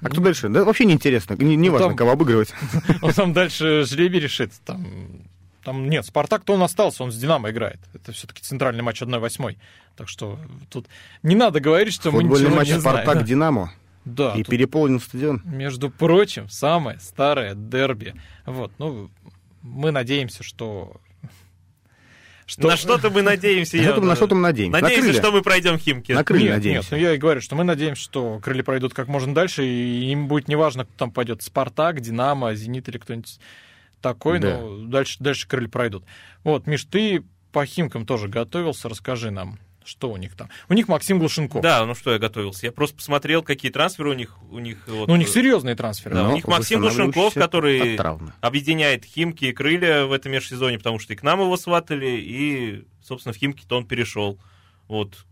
А кто дальше? Да вообще неинтересно. Не, не важно, там- кого обыгрывать. <laughs> Он там дальше жребий решит. Там, там нет, Спартак-то он остался, он с Динамо играет. Это все-таки центральный матч 1-8. Так что тут не надо говорить, что мы Футбольный ничего матч не знаем. Спартак-Динамо. Да, И тут, переполнен стадион. между прочим, самое старое дерби. Вот, ну, мы надеемся, что... что... На что-то мы надеемся. На я- что мы- на что-то мы надеемся. На Надеемся, крылья. что мы пройдем Химки. На крылья Нет, надеемся. нет, ну я и говорю, что мы надеемся, что крылья пройдут как можно дальше, и им будет неважно, кто там пойдет, Спартак, Динамо, Зенит или кто-нибудь такой, Да. но дальше, дальше крылья пройдут. Вот, Миш, ты по Химкам тоже готовился, расскажи нам, что у них там. У них Максим Глушенков. Да, ну что я готовился. Я просто посмотрел, какие трансферы у них. У них, вот, Ну, у них серьезные трансферы. Да, Но у них Максим Глушенков, который объединяет Химки и Крылья в этом межсезоне, потому что и к нам его сватали, и, собственно, в Химки-то он перешел. Вот.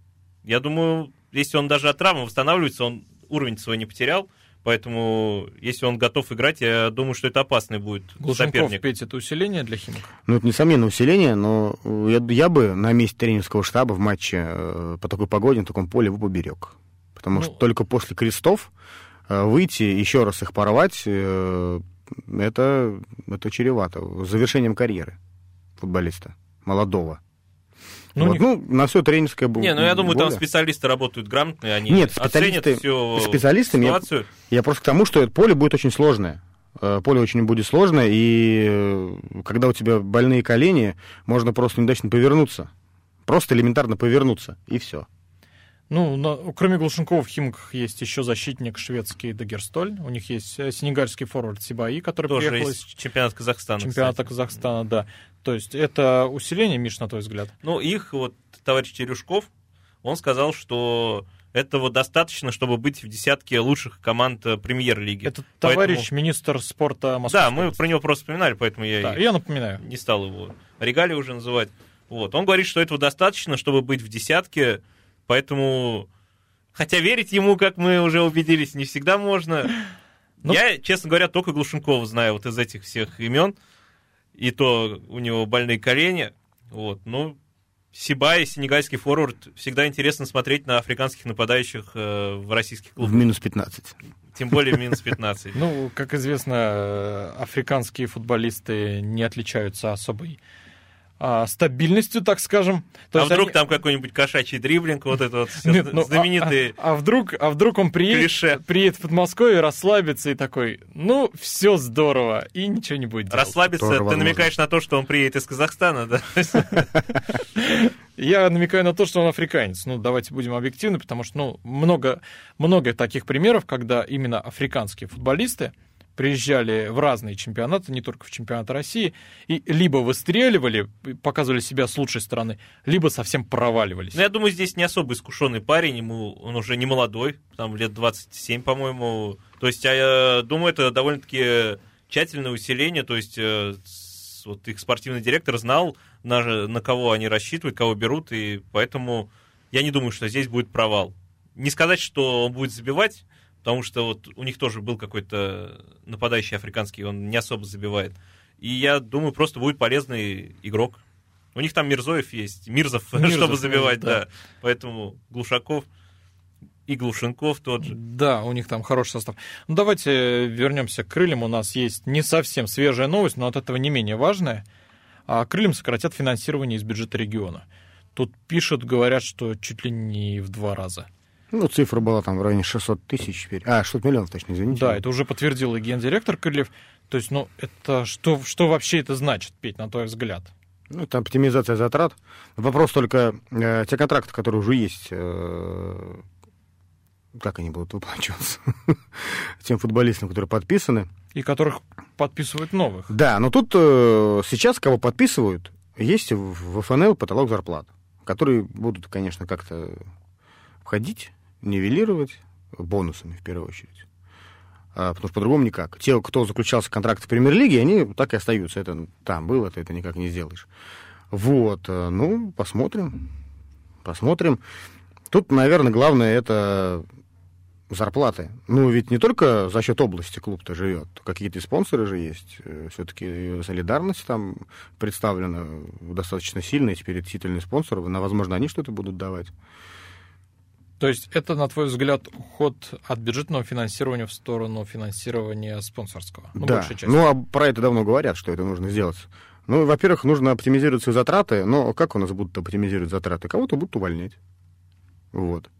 Я думаю, если он даже от травмы восстанавливается, он уровень свой не потерял, поэтому если он готов играть, я думаю, что это опасный будет Глушенков, соперник. Петь, это усиление для Химок? Ну, это, несомненно, усиление, но я, я бы на месте тренерского штаба в матче э, по такой погоде, на таком поле его поберег. Потому Ну- что только после крестов э, выйти, еще раз их порвать, э, это, это чревато. Завершением карьеры футболиста молодого. Ну, Вот, не- ну, на все тренерское было. Не, ну я думаю, там специалисты работают грамотно, и они Нет, оценят специалисты- всю специалистами я- ситуацию. Я просто к тому, что это поле будет очень сложное. Э, Поле очень будет сложное, и э, когда у тебя больные колени, можно просто неудачно повернуться. Просто элементарно повернуться, и все. Ну, на- кроме Глушенкова в Химках есть еще защитник шведский Дагерстоль. У них есть э, сенегальский форвард Сибаи, который Тоже приехал из чемпионата Казахстана. чемпионата кстати. Казахстана, да. То есть это усиление, Миш, на твой взгляд? Ну, их вот товарищ Терюшков, он сказал, что этого достаточно, чтобы быть в десятке лучших команд э, премьер-лиги. Это Поэтому- товарищ министр спорта Москвы. Да, мы про него просто вспоминали, поэтому я Да, и я напоминаю. не стал его регалии уже называть. Вот. Он говорит, что этого достаточно, чтобы быть в десятке, поэтому... Хотя верить ему, как мы уже убедились, не всегда можно. Ну- Я, честно говоря, только Глушенкова знаю вот из этих всех имен. И то у него больные колени. Вот. Ну, Сибай, сенегальский форвард. Всегда интересно смотреть на африканских нападающих э, в российских В клубах. минус 15. Тем более в минус 15. Ну, как известно, э, африканские футболисты не отличаются особой а, стабильностью, так скажем. То а есть вдруг они- там какой-нибудь кошачий дриблинг, вот это вот Нет, ну, а- знаменитые А, а вдруг, а вдруг он приедет, клише. приедет в Подмосковье, расслабится и такой, ну, все здорово, и ничего не будет делать. Расслабиться, Тоже ты возможно. намекаешь на то, что он приедет из Казахстана, да? Я намекаю на то, что он африканец. Ну, давайте будем объективны, потому что, ну, много, много таких примеров, когда именно африканские футболисты приезжали в разные чемпионаты, не только в чемпионат России, и либо выстреливали, показывали себя с лучшей стороны, либо совсем проваливались. Ну, я думаю, здесь не особо искушенный парень, ему он уже не молодой, там лет 27, по-моему. То есть, я думаю, это довольно-таки тщательное усиление, то есть, э, вот их спортивный директор знал, на, на кого они рассчитывают, кого берут, и поэтому я не думаю, что здесь будет провал. Не сказать, что он будет забивать, потому что вот у них тоже был какой-то нападающий африканский, он не особо забивает. И я думаю, просто будет полезный игрок. У них там Мирзоев есть, Мирзов, <laughs> Мирзов, чтобы забивать, да. да. Поэтому Глушаков и Глушенков тот же. Да, у них там хороший состав. Ну, давайте вернемся к крыльям. У нас есть не совсем свежая новость, но от этого не менее важная. А крыльям сократят финансирование из бюджета региона. Тут пишут, говорят, что чуть ли не в два раза. Ну, цифра была там в районе 600 тысяч теперь. А, 600 миллионов, точно, извините. Да, это уже подтвердил и гендиректор Крыльев. То есть, ну, это что, что вообще это значит, Петь, на твой взгляд? Ну, это оптимизация затрат. Вопрос только, э, те контракты, которые уже есть, э, как они будут выплачиваться <laughs> тем футболистам, которые подписаны. И которых подписывают новых. Да, но тут э, сейчас, кого подписывают, есть в, в ФНЛ потолок зарплат, которые будут, конечно, как-то входить, нивелировать бонусами в первую очередь. А, потому что по-другому никак. Те, кто заключался контракт в премьер-лиге, они так и остаются. Это там было, ты это никак не сделаешь. Вот, э, ну, посмотрим. Посмотрим. Тут, наверное, главное это зарплаты. Ну, ведь не только за счет области клуб-то живет. Какие-то спонсоры же есть. Все-таки солидарность там представлена достаточно сильно. Теперь это титульные спонсоры. Но, возможно, они что-то будут давать. То есть это, на твой взгляд, уход от бюджетного финансирования в сторону финансирования спонсорского? Ну, да. Ну, а про это давно говорят, что это нужно сделать. Ну, во-первых, нужно оптимизировать свои затраты. Но как у нас будут оптимизировать затраты? Кого-то будут увольнять. Вот.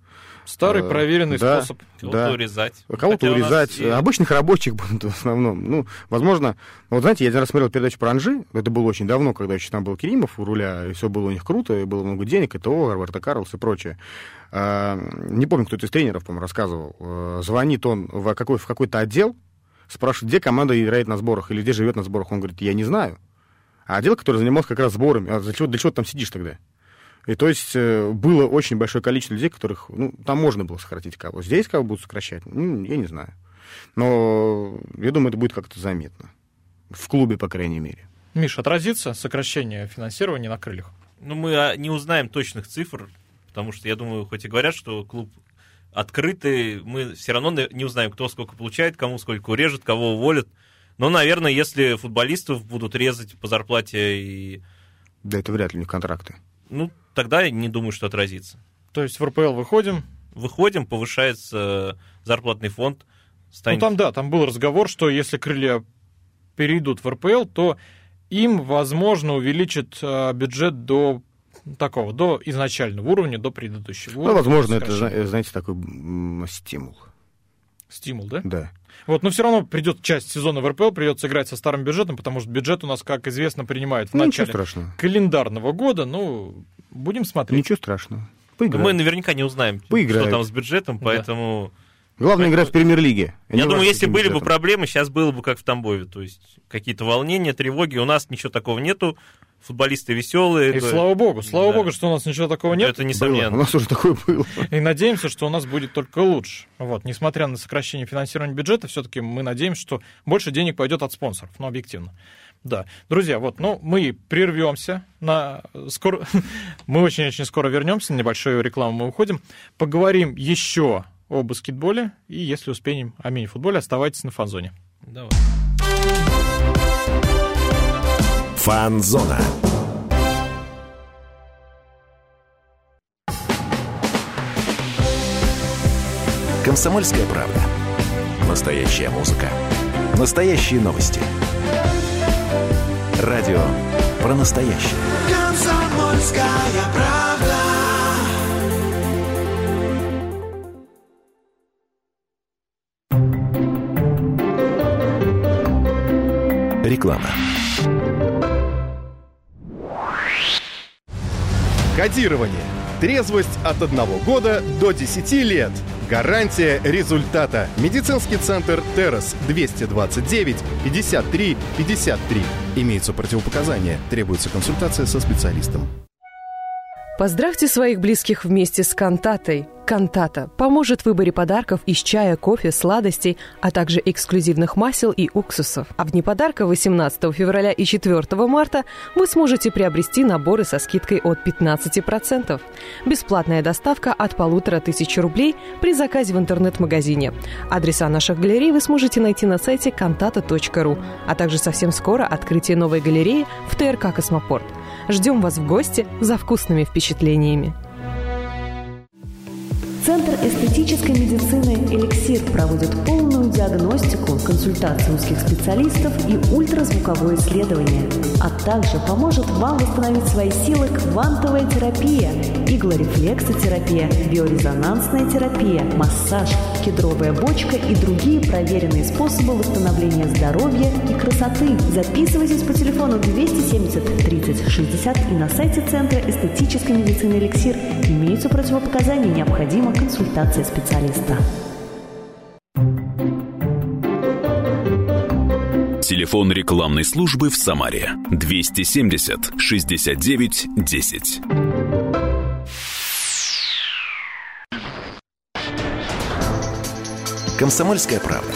Старый Э, проверенный да. способ. Кого-то Да. урезать. Кого-то Хотя урезать. и- Обычных рабочих будут <laughs> в основном. Ну, возможно, вот знаете, я один раз смотрел передачу про Анжи, это было очень давно, когда еще там был Керимов у руля, и все было у них круто, и было много денег, это О, Роберто Карлос и прочее. А, не помню, кто-то из тренеров, по-моему, рассказывал. А, звонит он в, какой, в какой-то отдел, спрашивает, где команда играет на сборах или где живет на сборах. Он говорит, я не знаю. А отдел, который занимался как раз сборами, а для чего, для чего ты там сидишь тогда? И то есть э, было очень большое количество людей, которых, ну, там можно было сократить кого. Здесь кого будут сокращать, ну, я не знаю. Но я думаю, это будет как-то заметно. В клубе, по крайней мере. Миш, отразится сокращение финансирования на крыльях? Ну, мы а, не узнаем точных цифр, потому что, я думаю, хоть и говорят, что клуб открытый, мы все равно не узнаем, кто сколько получает, кому сколько урежет, кого уволят. Но, наверное, если футболистов будут резать по зарплате, и, Да это вряд ли у них контракты. Ну, тогда я не думаю, что отразится. То есть в РПЛ выходим. Выходим, повышается зарплатный фонд. Станет... Ну там, да, там был разговор, что если крылья перейдут в РПЛ, то им, возможно, увеличат э, бюджет до такого, до изначального уровня, до предыдущего Ну, уровня. возможно, это, знаете, такой стимул. Стимул, да? Да. Вот, но все равно придет часть сезона в РПЛ, придется играть со старым бюджетом, потому что бюджет у нас, как известно, принимает в Ну, начале страшного. календарного года. Ну, будем смотреть. Ничего страшного. Но Поиграем. мы наверняка не узнаем, Поиграют. что там с бюджетом, поэтому... Главное играть в премьер-лиге. а Я думаю, если были бы бюджетом. проблемы, сейчас было бы как в Тамбове. То есть какие-то волнения, тревоги. У нас ничего такого нету. Футболисты веселые. И слава богу, слава Да. богу, что у нас ничего такого нет. Это Было. несомненно. У нас уже такое было. И надеемся, что у нас будет только лучше. Вот, несмотря на сокращение финансирования бюджета, все-таки мы надеемся, что больше денег пойдет от спонсоров, ну, объективно. Да. Друзья, вот, ну, мы прервемся на скоро. <laughs> мы очень-очень скоро вернемся, на небольшую рекламу мы уходим. Поговорим еще о баскетболе, и если успеем, о мини-футболе, оставайтесь на фанзоне. Давай. Фанзона. Комсомольская правда. Настоящая музыка. Настоящие новости. Радио про настоящее. Комсомольская правда. Реклама. Кодирование. Трезвость от 1 года до 10 лет. Гарантия результата. Медицинский центр Террас 229 53 53. Имеются противопоказания. Требуется консультация со специалистом. Поздравьте своих близких вместе с Кантатой. Кантата поможет в выборе подарков из чая, кофе, сладостей, а также эксклюзивных масел и уксусов. А в дни подарка 18 февраля и 4 марта вы сможете приобрести наборы со скидкой от 15%. Бесплатная доставка от полутора тысяч рублей при заказе в интернет-магазине. Адреса наших галерей вы сможете найти на сайте кантата.ру, а также совсем скоро открытие новой галереи в ТРК «Космопорт». Ждем вас в гости за вкусными впечатлениями. Центр эстетической медицины «Эликсир» проводит полную диагностику, консультации узких специалистов и ультразвуковое исследование, а также поможет вам восстановить свои силы квантовая терапия, иглорефлексотерапия, биорезонансная терапия, массаж, кедровая бочка и другие проверенные способы восстановления здоровья и красоты. Записывайтесь по телефону 270 30 60 и на сайте Центра эстетической медицины «Эликсир». Имеются противопоказания, необходима консультация специалиста. Телефон рекламной службы в Самаре 270 69 10. Комсомольская правда.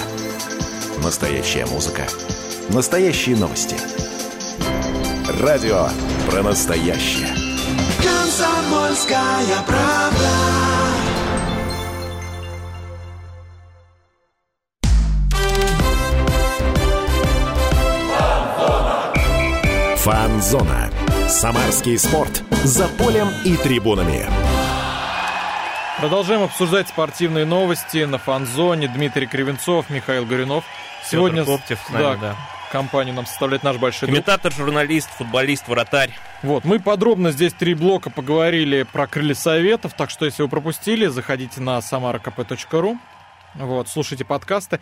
Настоящая музыка. Настоящие новости. Радио про настоящее. Комсомольская правда. Фанзона. Самарский спорт. За полем и трибунами. Продолжаем обсуждать спортивные новости на фан-зоне. Дмитрий Кривенцов, Михаил Горюнов. Сегодня Коптев с нами, да. компанию нам составляет наш большой друг. Комментатор, журналист, футболист, вратарь. Вот, мы подробно здесь три блока поговорили про крылья советов, так что если вы пропустили, заходите на samarakp.ru, вот, слушайте подкасты.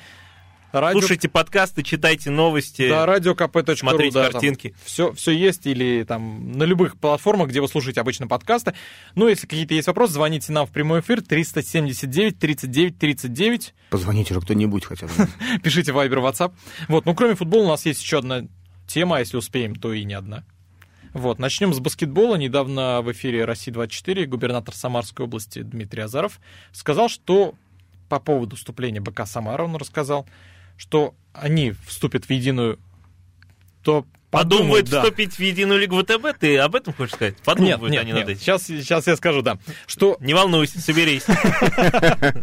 Радио... Слушайте подкасты, читайте новости. Да, радиокп.ру. Смотрите да, картинки. Все, все есть или там на любых платформах, где вы слушаете обычно подкасты. Ну, если какие-то есть вопросы, звоните нам в прямой эфир 379 39 39. Позвоните же кто-нибудь хотя бы. <laughs> Пишите в Viber, WhatsApp. Вот, ну, кроме футбола у нас есть еще одна тема, а если успеем, то и не одна. Вот, начнем с баскетбола. Недавно в эфире России-24 губернатор Самарской области Дмитрий Азаров сказал, что по поводу вступления БК Самара, он рассказал, что они вступят в единую, то Подумают подумают, да. вступить в единую лигу ВТБ, ты об этом хочешь сказать? Подумают Нет, нет, они нет. над этим. Сейчас, сейчас я скажу, да, что, Не волнуйся, соберись. <laughs>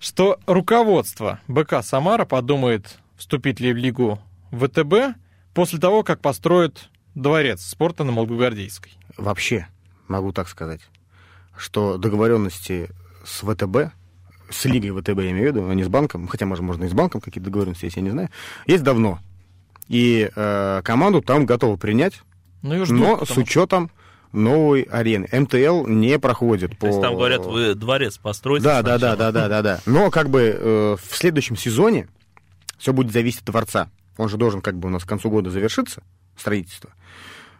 что руководство БК Самара подумает, вступить ли в лигу ВТБ после того, как построят дворец спорта на Молгогвардейской. Вообще, могу так сказать, что договоренности с ВТБ, с лигой ВТБ я имею в виду, а не с банком, хотя, может, можно и с банком какие-то договоренности есть, я не знаю, есть давно. И э, команду там готовы принять, Ну, ждут, но потому с учетом новой арены. МТЛ не проходит по... То есть там говорят, вы дворец построите Да, да, да, сначала. да, да, да, да. Но как бы э, в следующем сезоне все будет зависеть от дворца. Он же должен как бы у нас к концу года завершиться, строительство.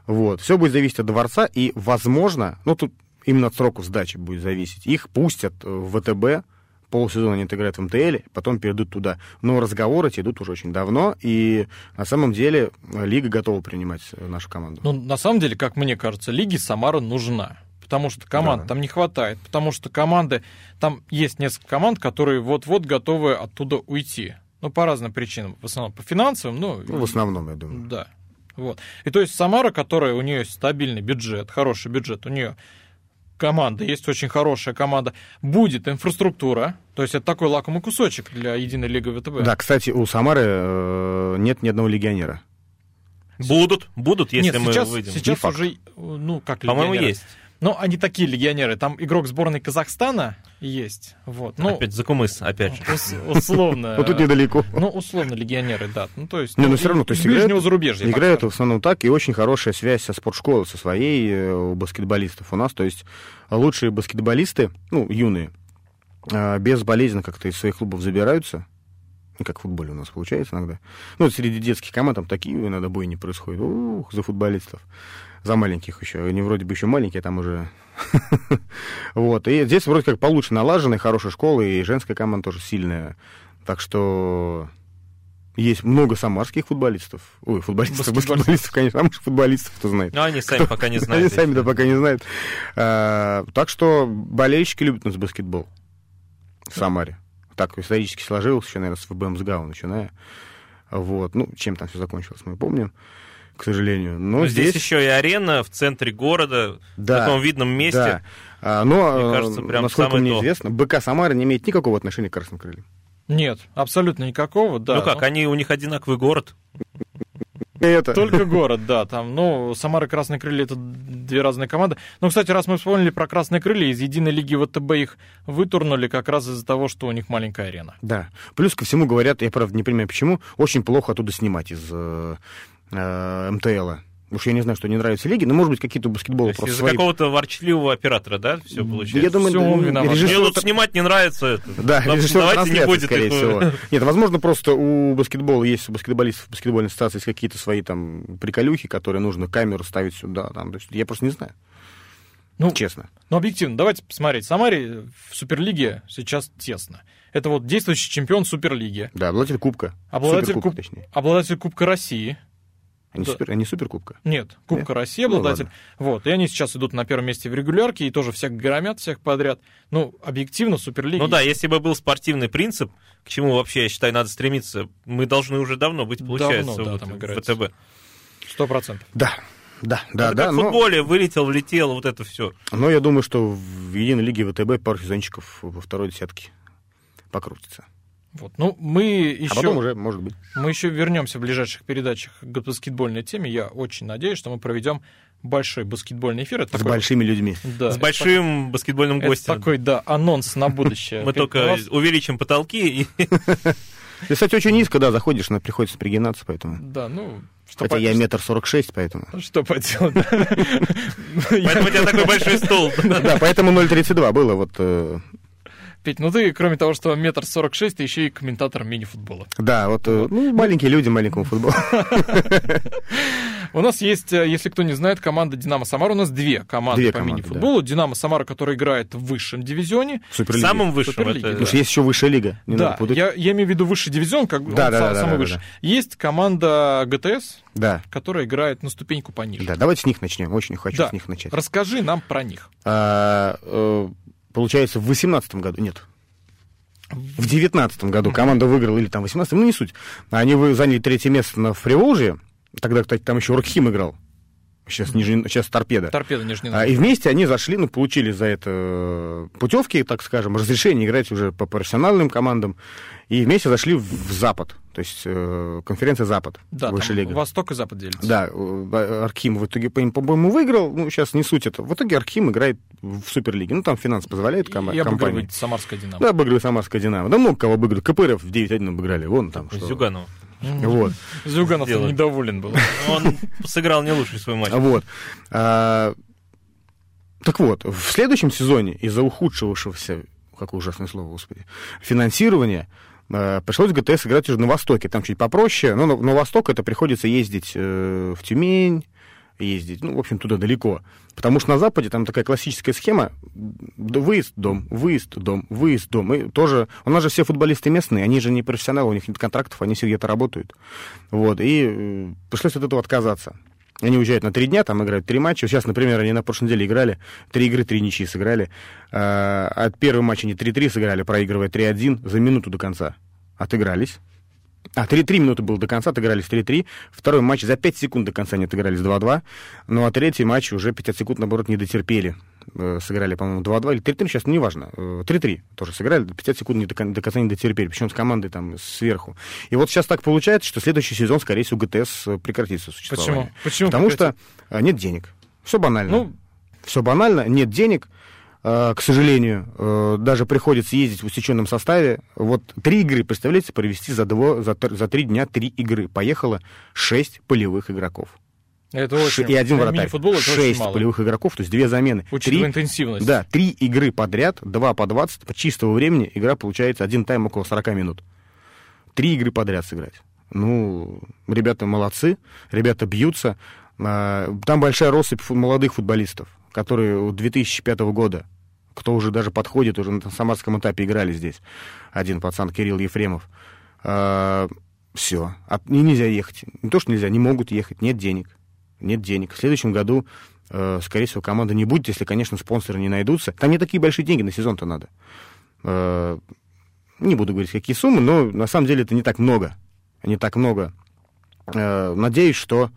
Вот. Все будет зависеть от дворца, и, возможно, ну тут именно от сроков сдачи будет зависеть. Их пустят в ВТБ, полсезона они играют в МТЛ, потом перейдут туда. Но разговоры эти идут уже очень давно, и на самом деле э, Лига готова принимать э, нашу команду. Ну, на самом деле, как мне кажется, Лиге Самара нужна. Потому что команд Да. там не хватает. Потому что команды... Там есть несколько команд, которые вот-вот готовы оттуда уйти. Ну, по разным причинам. В основном по финансовым, ну... Ну, в основном, я думаю. Да. Вот. И то есть Самара, которая у нее стабильный бюджет, хороший бюджет, у нее команда, есть очень хорошая команда, будет инфраструктура, то есть это такой лакомый кусочек для единой лиги ВТБ. Да, кстати, у Самары э, нет ни одного легионера. Будут, будут, если Нет, мы сейчас, выйдем. сейчас Не факт. уже, ну, как По-моему, есть. Ну, они такие легионеры. Там игрок сборной Казахстана есть. Вот. Ну, Опять Закумыс, опять же. ус- условно. <laughs> Вот тут недалеко. Ну, условно легионеры, да. Ну, то есть, Не, ну, но все равно, то есть ближнего играют, зарубежья. играют в основном так, и очень хорошая связь со спортшколой, со своей э, у баскетболистов у нас. То есть лучшие баскетболисты, ну, юные, э, безболезненно как-то из своих клубов забираются. Ну, как в футболе у нас получается иногда. Ну, среди детских команд там такие иногда бои не происходят. Ух, за футболистов. За маленьких еще. Они вроде бы еще маленькие, там уже... <laughs> Вот. И здесь вроде как получше налажены, хорошая школа, и женская команда тоже сильная. Так что Есть много самарских футболистов. Ой, футболистов, Баскетболистов. конечно, может, футболистов, кто знает. Но они сами Кто- пока не <laughs> Они знают. сами-то пока не знают. А, так что болельщики любят у нас баскетбол в Самаре. Так исторически сложилось, еще, наверное, с ФБ МСГАУ начиная. Вот. Ну, чем там все закончилось, мы помним, к сожалению. Но Но здесь, здесь, еще и арена в центре города, Да, в таком видном месте. Да. А, но, Мне э, кажется, прям насколько самое мне то. известно, БК Самара не имеет никакого отношения к Красным Крыльям. Нет, абсолютно никакого, да. ну как, они, у них одинаковый город. Это... Только <laughs> город, да, там, ну, Самара и Красные Крылья это две разные команды. Но, кстати, раз мы вспомнили про Красные Крылья, из единой лиги ВТБ их вытурнули как раз из-за того, что у них маленькая арена. Да. Плюс ко всему говорят, я правда не понимаю почему, очень плохо оттуда снимать из э, э, МТЛа. Уж я не знаю, что не нравятся лиги, но, может быть, какие-то у То баскетбола есть просто из-за свои... какого-то ворчливого оператора, да, все получается? Я думаю, м, виноват. режиссер- Мне тут снимать не нравится. Это. Да, Ну, режиссер давайте не будет скорее их, всего. Нет, возможно, просто у баскетбола есть, у баскетболистов в баскетбольной ассоциации есть какие-то свои там приколюхи, которые нужно камеру ставить сюда. Там, то есть я просто не знаю, Ну, честно. Но объективно, давайте посмотреть. Самаре в Суперлиге сейчас тесно. Это вот действующий чемпион Суперлиги, Да, обладатель кубка. Обладатель Суперкубка, куб- точнее. обладатель Кубка России. Они, Да. супер, они суперкубка. Нет, Кубка Нет? России Ну, обладатель. ладно. вот, и они сейчас идут на первом месте в регулярке и тоже всех громят, всех подряд. Ну, объективно, Суперлига... Ну да, если бы был спортивный принцип, к чему вообще, я считаю, надо стремиться, мы должны уже давно быть, получается, Давно, да, там в. ВТБ. Сто процентов. Да, да, да, это да. как в но- футболе вылетел, влетел, вот это все. Но я думаю, что в единой лиге ВТБ пару сезончиков во второй десятке покрутится. Вот. Ну, мы еще... А потом уже, может быть. Мы еще вернемся в ближайших передачах к баскетбольной теме. Я очень надеюсь, что мы проведем большой баскетбольный эфир. Это С такой- большими людьми. Да, С это большим баскетбольным Это гостем. такой, да, анонс на будущее. <laughs> Мы только увеличим потолки и <laughs> Ты, кстати, очень низко, да, заходишь, но приходится пригинаться, поэтому. Да, ну, что, Хотя по- я метр сорок шесть, поэтому. <laughs> что поделать. поэтому у тебя такой большой стол. Да, поэтому 0,32 было вот... Петь, ну ты, кроме того, что метр сорок шесть, ты еще и комментатор мини-футбола. Да, вот, э, ну, маленькие люди маленькому футболу. У нас есть, э, если кто не знает, команда «Динамо Самара». У нас две команды Две по команды, мини-футболу. «Динамо Самара», которая играет в высшем дивизионе. В Суперлиге. Самым высшим. Суперлиги, это- Потому что есть еще высшая лига. Не да, я, я имею в виду высший дивизион, как бы Да, да, сам- да, самый да, выше. да. Есть команда ГТС, Да, которая играет на ступеньку пониже. да, давайте с них начнем. Очень хочу Да. с них начать. Расскажи нам про них. А, э, получается, в 18 году, нет, в 19 году команда выиграла, или там в 18 ну не суть. Они заняли третье место на Приволжье. Тогда, кстати, там еще Уркхим играл. Сейчас, Нижний, сейчас Торпеда. Торпеда Нижний А, и вместе они зашли, ну, получили за это путевки, так скажем, разрешение играть уже по профессиональным командам. И вместе зашли в, в Запад. То есть э, конференция Запад. Да, Высшая там лига. Восток и Запад делится. Да, э, Архим в итоге, по- по-моему, выиграл. Ну, сейчас не суть это. В итоге Архим играет в Суперлиге. Ну, там финанс позволяет кома- И компании. обыгрывает Самарская Динамо. Да, обыгрывает Самарская Динамо. Да много кого обыгрывают. КПРФ в 9-1 обыграли. Вон там что. Зюганова. Вот. Зюганов недоволен был. Он сыграл не лучший свой матч. Вот. А, так вот, в следующем сезоне из-за ухудшившегося, какое ужасное слово, господи, финансирования, э, пришлось ГТС играть уже на Востоке. Там чуть попроще, но на, на Восток это приходится ездить э, в Тюмень, ездить, ну, в общем, туда далеко. Потому что на Западе там такая классическая схема, выезд, дом, выезд, дом, выезд, дом. И тоже, у нас же все футболисты местные, они же не профессионалы, у них нет контрактов, они все где-то работают. Вот, и э, пришлось от этого отказаться. Они уезжают на три дня, там играют три матча. Сейчас, например, они на прошлой неделе играли, три игры, три ничьи сыграли. А, От первого матча они 3-3 сыграли, проигрывая 3-1 за минуту до конца. Отыгрались. А, 3-3 минуты было до конца, отыгрались 3-3. Второй матч за 5 секунд до конца не отыгрались 2-2. Ну, а третий матч уже 50 секунд, наоборот, не дотерпели. Э, Сыграли, по-моему, 2-2 или 3-3, сейчас неважно. Э, 3-3 тоже сыграли, 50 секунд не до, до конца не дотерпели, причем с командой там сверху. И вот сейчас так получается, что следующий сезон, скорее всего, ГТС э, прекратится существование. Почему? Почему Потому прекратит? что э, нет денег. Все банально. Ну, Все банально, нет денег. Э, К сожалению, э, даже приходится ездить в усеченном составе. Вот три игры, представляете, провести за, дво, за, за три дня три игры. Поехало шесть полевых игроков. это очень... и один вратарь. это Шесть мало. полевых игроков, то есть две замены. Учитывая Три- интенсивность. да, три игры подряд, два по 20, по чистого времени игра получается один тайм около 40 минут. Три игры подряд сыграть. Ну, ребята молодцы, ребята бьются. А, Там большая россыпь молодых футболистов, которые у 2005 года, кто уже даже подходит, уже на самарском этапе играли здесь. Один пацан Кирилл Ефремов. А, Все. А и нельзя ехать. Не то, что нельзя, не могут ехать, нет денег. Нет денег. В следующем году, э, скорее всего, команда не будет, если, конечно, спонсоры не найдутся. Там не такие большие деньги на сезон-то надо. Э, не буду говорить, какие суммы, но на самом деле это не так много. Не так много. Э, надеюсь, что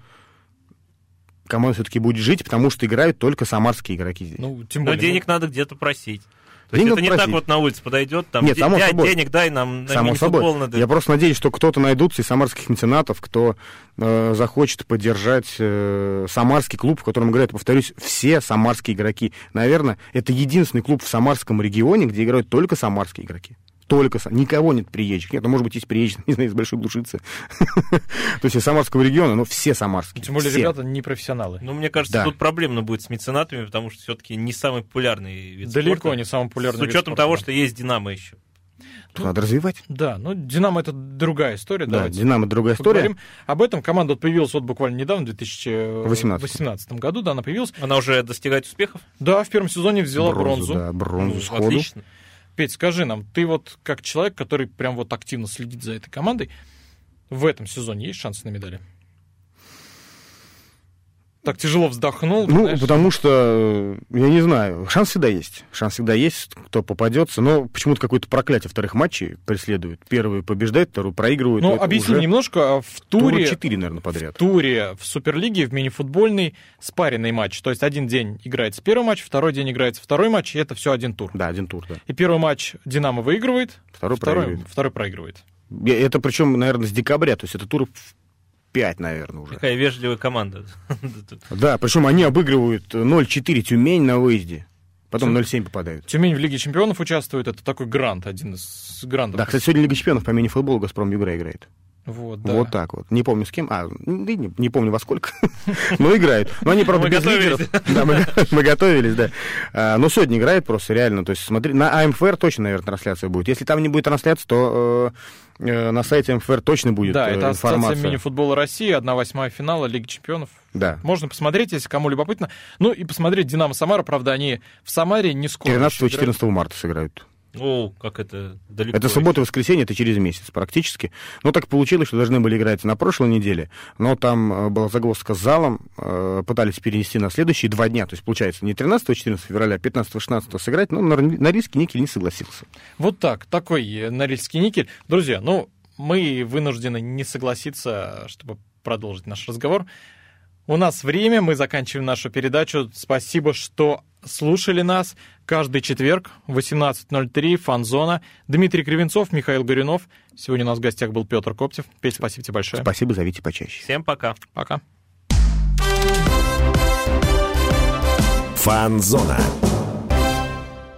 команда все-таки будет жить, потому что играют только самарские игроки здесь. Ну, тем Но более, денег надо где-то просить. То есть Денег это не просить. так вот на улице подойдет, там, Нет, «Дя- само дядь, собой. денег дай нам на Само собой. надо. Я просто надеюсь, что кто-то найдутся из самарских меценатов, кто э, захочет поддержать э, самарский клуб, в котором играют, повторюсь, все самарские игроки. Наверное, это единственный клуб в самарском регионе, где играют только самарские игроки. Только сам. Никого нет приезжих. Нет, ну, может быть, есть приезжие, <laughs> не знаю, из Большой Глушицы. То есть из самарского региона, но все самарские. Тем более ребята не профессионалы. Ну, мне кажется, тут проблемно будет с меценатами, потому что все-таки не самый популярный вид Далеко спорта. не самый популярный С учетом того, что есть Динамо еще. Надо развивать. Да, ну Динамо это другая история. Да, давайте Динамо другая история. поговорим об этом. Команда вот появилась вот буквально недавно, в 2018 году, да, она появилась. Она уже достигает успехов? Да, в первом сезоне взяла бронзу. Да, бронзу Ну, сходу. Отлично. Петь, скажи нам, ты вот как человек, который прям вот активно следит за этой командой, в этом сезоне есть шансы на медали? Так тяжело вздохнул. Ну, знаешь. потому что, э, я не знаю, шанс всегда есть. Шанс всегда есть, кто попадется. Но почему-то какое-то проклятие вторых матчей преследует. Первый побеждает, второй проигрывает. Ну, объясни уже немножко. а В тура туре, 4, наверное, подряд. в туре в Суперлиге, в мини-футбольный спаренный матч. То есть один день играется первый матч, второй день играется второй матч, и это все один тур. Да, один тур, да. И первый матч Динамо выигрывает, Второй второй, проигрывает. второй проигрывает. Это причем, наверное, с декабря, то есть это тур 5, наверное, уже. Какая вежливая команда. <laughs> Да, причем они обыгрывают 0-4 Тюмень на выезде. Потом 0-7 попадают. Тюмень в Лиге чемпионов участвует, это такой грант, один из грантов. Да, кстати, сегодня Лига чемпионов по мини-футболу Газпром Югра играет. Вот, да. Вот так вот. Не помню с кем. А, ну, не, не помню во сколько. <laughs> Но играет. Но они, правда, Мы без готовились. лидеров. Да, мы, мы готовились, да. А, но сегодня играет просто реально. То есть смотри, на АМФР точно, наверное, трансляция будет. Если там не будет трансляции, то э, на сайте АМФР точно будет Да, э, это Ассоциация информация. мини-футбола России, 1-8 финала Лиги чемпионов. Да. Можно посмотреть, если кому любопытно. Ну и посмотреть Динамо Самара, правда, они в Самаре не скоро. еще играют. 13-14 марта сыграют. О, как это далеко. Это суббота и воскресенье, это через месяц практически. Но так получилось, что должны были играть на прошлой неделе, но там э, была загвоздка с залом, э, пытались перенести на следующие два дня. То есть, получается, не 13-14 февраля, а 15-16 сыграть, но Нор- Норильский никель не согласился. Вот так, такой э, Норильский никель. Друзья, ну, мы вынуждены не согласиться, чтобы продолжить наш разговор. У нас время, мы заканчиваем нашу передачу. Спасибо, что слушали нас. Каждый четверг в 18.03 Фанзона. Дмитрий Кривенцов, Михаил Горюнов. Сегодня у нас в гостях был Петр Коптев. Петь, спасибо тебе большое. Спасибо, зовите почаще. Всем пока. Пока. Фанзона.